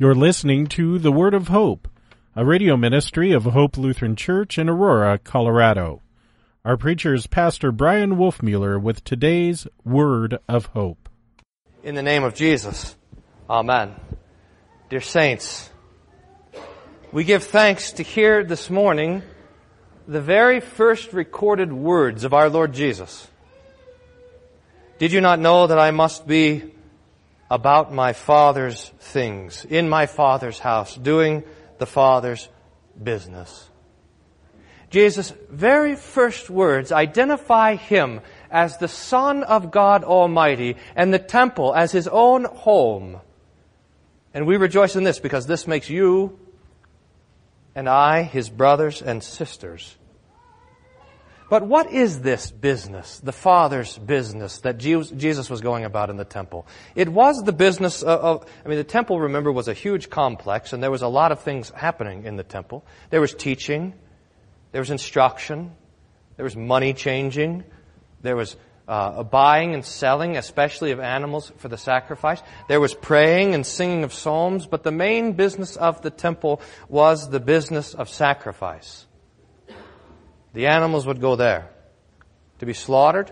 You're listening to The Word of Hope, a radio ministry of Hope Lutheran Church in Aurora, Colorado. Our preacher is Pastor Bryan Wolfmueller with today's Word of Hope. In the name of Jesus, Amen. Dear Saints, we give thanks to hear this morning the very first recorded words of our Lord Jesus. Did you not know that I must be about my Father's things, in my Father's house, doing the Father's business? Jesus' very first words identify Him as the Son of God Almighty and the temple as His own home. And we rejoice in this because this makes you and I His brothers and sisters. But what is this business, the Father's business that Jesus was going about in the temple? It was the business of, I mean, the temple, remember, was a huge complex and there was a lot of things happening in the temple. There was teaching, there was instruction, there was money changing, there was uh, buying and selling, especially of animals for the sacrifice. There was praying and singing of psalms, but the main business of the temple was the business of sacrifice. The animals would go there to be slaughtered,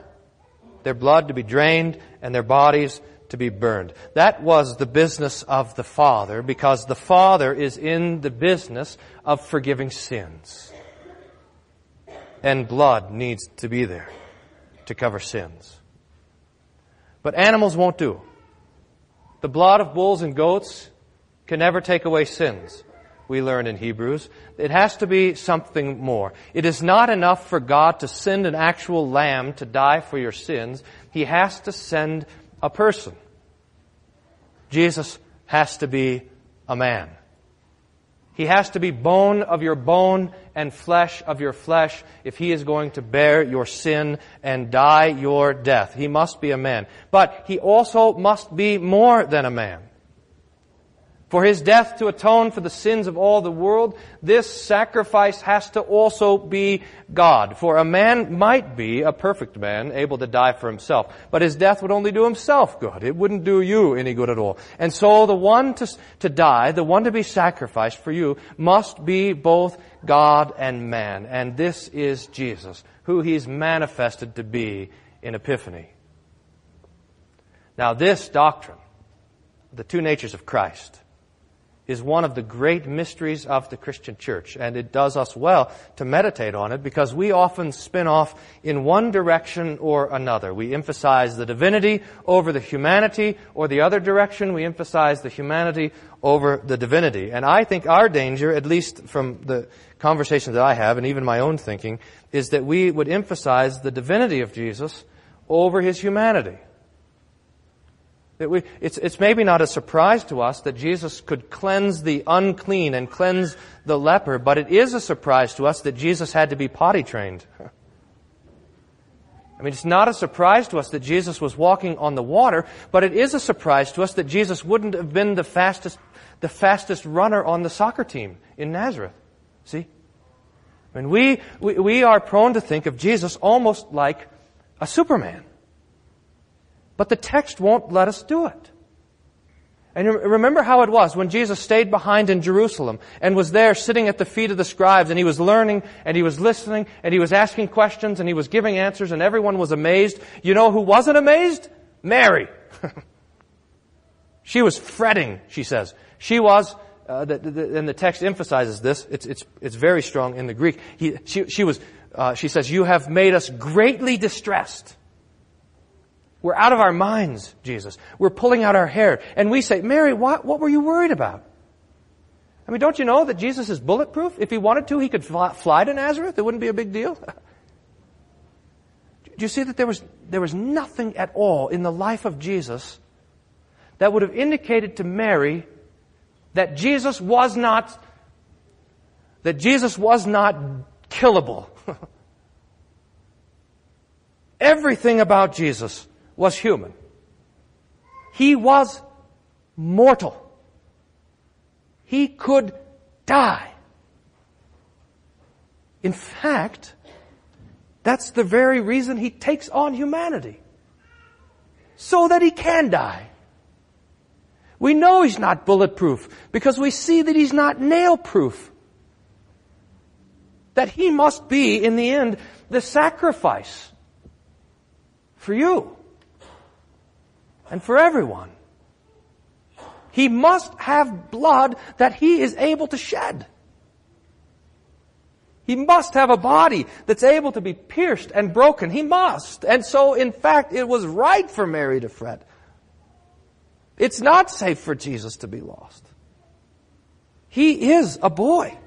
their blood to be drained, and their bodies to be burned. That was the business of the Father because the Father is in the business of forgiving sins. And blood needs to be there to cover sins. But animals won't do. The blood of bulls and goats can never take away sins we learn in Hebrews. It has to be something more. It is not enough for God to send an actual lamb to die for your sins. He has to send a person. Jesus has to be a man. He has to be bone of your bone and flesh of your flesh if he is going to bear your sin and die your death. He must be a man. But he also must be more than a man. For his death to atone for the sins of all the world, this sacrifice has to also be God. For a man might be a perfect man, able to die for himself, but his death would only do himself good. It wouldn't do you any good at all. And so the one to, to die, the one to be sacrificed for you, must be both God and man. And this is Jesus, who he's manifested to be in Epiphany. Now this doctrine, the two natures of Christ, is one of the great mysteries of the Christian church, and it does us well to meditate on it because we often spin off in one direction or another. We emphasize the divinity over the humanity, or the other direction, we emphasize the humanity over the divinity. And I think our danger, at least from the conversations that I have, and even my own thinking, is that we would emphasize the divinity of Jesus over his humanity. We, it's, it's maybe not a surprise to us that Jesus could cleanse the unclean and cleanse the leper, but it is a surprise to us that Jesus had to be potty trained. I mean, it's not a surprise to us that Jesus was walking on the water, but it is a surprise to us that Jesus wouldn't have been the fastest, the fastest runner on the soccer team in Nazareth. See? I mean, we, we, we are prone to think of Jesus almost like a Superman. But the text won't let us do it. And remember how it was when Jesus stayed behind in Jerusalem and was there sitting at the feet of the scribes and he was learning and he was listening and he was asking questions and he was giving answers and everyone was amazed. You know who wasn't amazed? Mary. she was fretting, she says. She was, uh, the, the, and the text emphasizes this. It's, it's, it's very strong in the Greek. He, she, she was, uh, she says, you have made us greatly distressed. We're out of our minds, Jesus. We're pulling out our hair. And we say, Mary, what, what were you worried about? I mean, don't you know that Jesus is bulletproof? If he wanted to, he could fly to Nazareth. It wouldn't be a big deal. Do you see that there was, there was nothing at all in the life of Jesus that would have indicated to Mary that Jesus was not, that Jesus was not killable. Everything about Jesus was human. He was mortal. He could die. In fact, that's the very reason he takes on humanity. So that he can die. We know he's not bulletproof because we see that he's not nail proof. That he must be, in the end, the sacrifice for you and for everyone. He must have blood that he is able to shed. He must have a body that's able to be pierced and broken. He must. And so, in fact, it was right for Mary to fret. It's not safe for Jesus to be lost. He is a boy.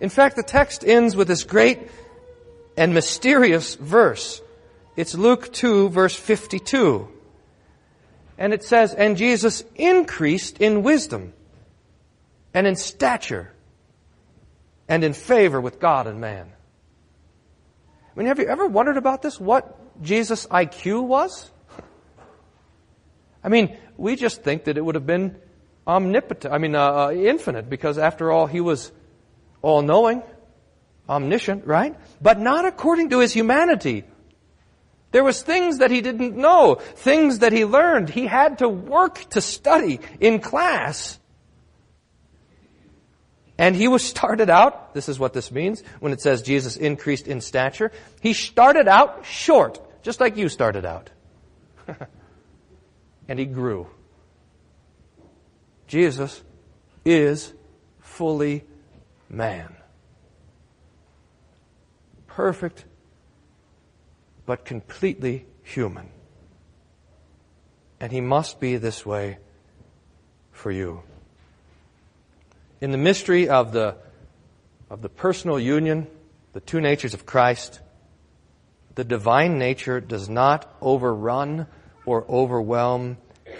In fact, the text ends with this great and mysterious verse. It's Luke 2 verse 52. And it says, And Jesus increased in wisdom and in stature and in favor with God and man. I mean, have you ever wondered about this? What Jesus' IQ was? I mean, we just think that it would have been omnipotent, I mean, uh, uh, infinite, because after all, he was all knowing, omniscient, right? But not according to his humanity. There was things that he didn't know, things that he learned. He had to work to study in class. And he was started out, this is what this means when it says Jesus increased in stature. He started out short, just like you started out. and he grew. Jesus is fully man. Perfect, but completely human. And he must be this way for you. In the mystery of the, of the personal union, the two natures of Christ, the divine nature does not overrun or overwhelm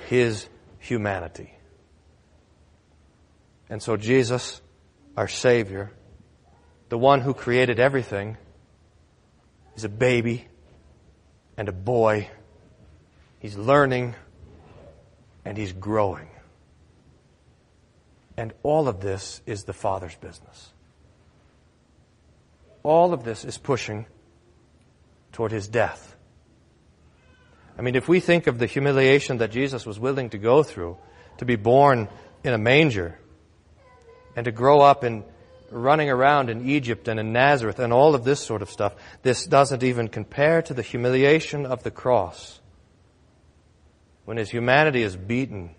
his humanity. And so Jesus, our Savior, the one who created everything, is a baby and a boy. He's learning and he's growing. And all of this is the Father's business. All of this is pushing toward his death. I mean, if we think of the humiliation that Jesus was willing to go through to be born in a manger and to grow up in running around in Egypt and in Nazareth and all of this sort of stuff, this doesn't even compare to the humiliation of the cross. When his humanity is beaten,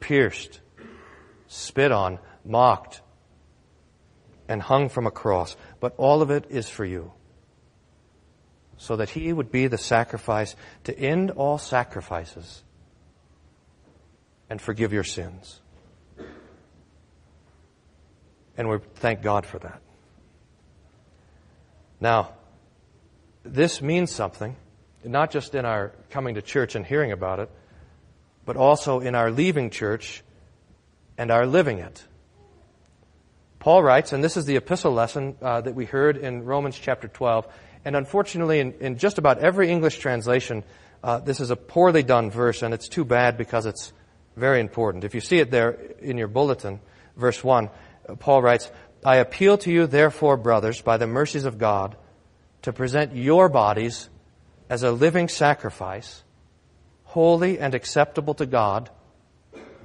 pierced, spit on, mocked, and hung from a cross. But all of it is for you. So that he would be the sacrifice to end all sacrifices and forgive your sins. And we thank God for that. Now, this means something, not just in our coming to church and hearing about it, but also in our leaving church and our living it. Paul writes, and this is the epistle lesson uh, that we heard in Romans chapter 12, and unfortunately, in, in just about every English translation, uh, this is a poorly done verse, and it's too bad because it's very important. If you see it there in your bulletin, verse 1, uh, Paul writes, I appeal to you, therefore, brothers, by the mercies of God, to present your bodies as a living sacrifice, holy and acceptable to God,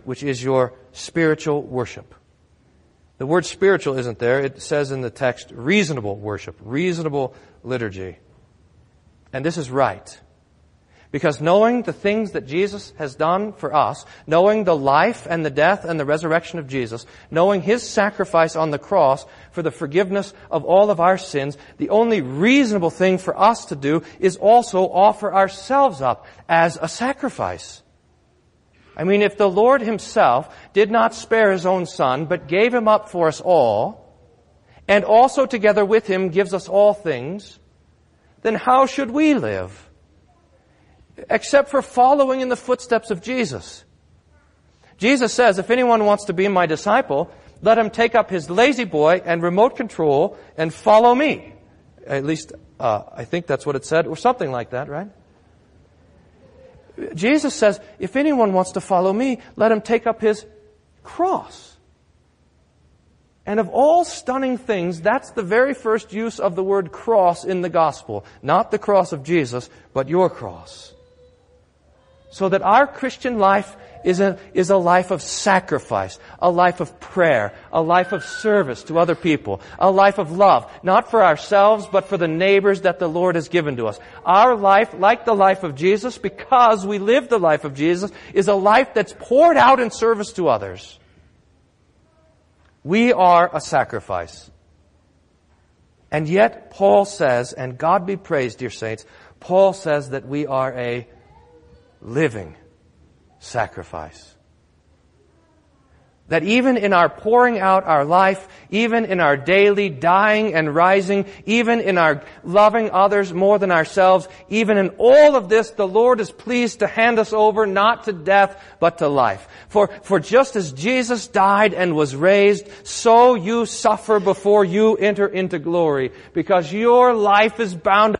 which is your spiritual worship. The word spiritual isn't there. It says in the text reasonable worship, reasonable liturgy. And this is right. Because knowing the things that Jesus has done for us, knowing the life and the death and the resurrection of Jesus, knowing His sacrifice on the cross for the forgiveness of all of our sins, the only reasonable thing for us to do is also offer ourselves up as a sacrifice. I mean, if the Lord himself did not spare his own son, but gave him up for us all, and also together with him gives us all things, then how should we live? Except for following in the footsteps of Jesus. Jesus says, if anyone wants to be my disciple, let him take up his La-Z-Boy and remote control and follow me. At least, uh, I think that's what it said, or something like that, right? Jesus says, if anyone wants to follow me, let him take up his cross. And of all stunning things, that's the very first use of the word cross in the gospel. Not the cross of Jesus, but your cross. So that our Christian life is a, is a life of sacrifice, a life of prayer, a life of service to other people, a life of love, not for ourselves, but for the neighbors that the Lord has given to us. Our life, like the life of Jesus, because we live the life of Jesus, is a life that's poured out in service to others. We are a sacrifice. And yet, Paul says, and God be praised, dear saints, Paul says that we are a living sacrifice. That even in our pouring out our life, even in our daily dying and rising, even in our loving others more than ourselves, even in all of this, the Lord is pleased to hand us over not to death, but to life. For, for just as Jesus died and was raised, so you suffer before you enter into glory, because your life is bound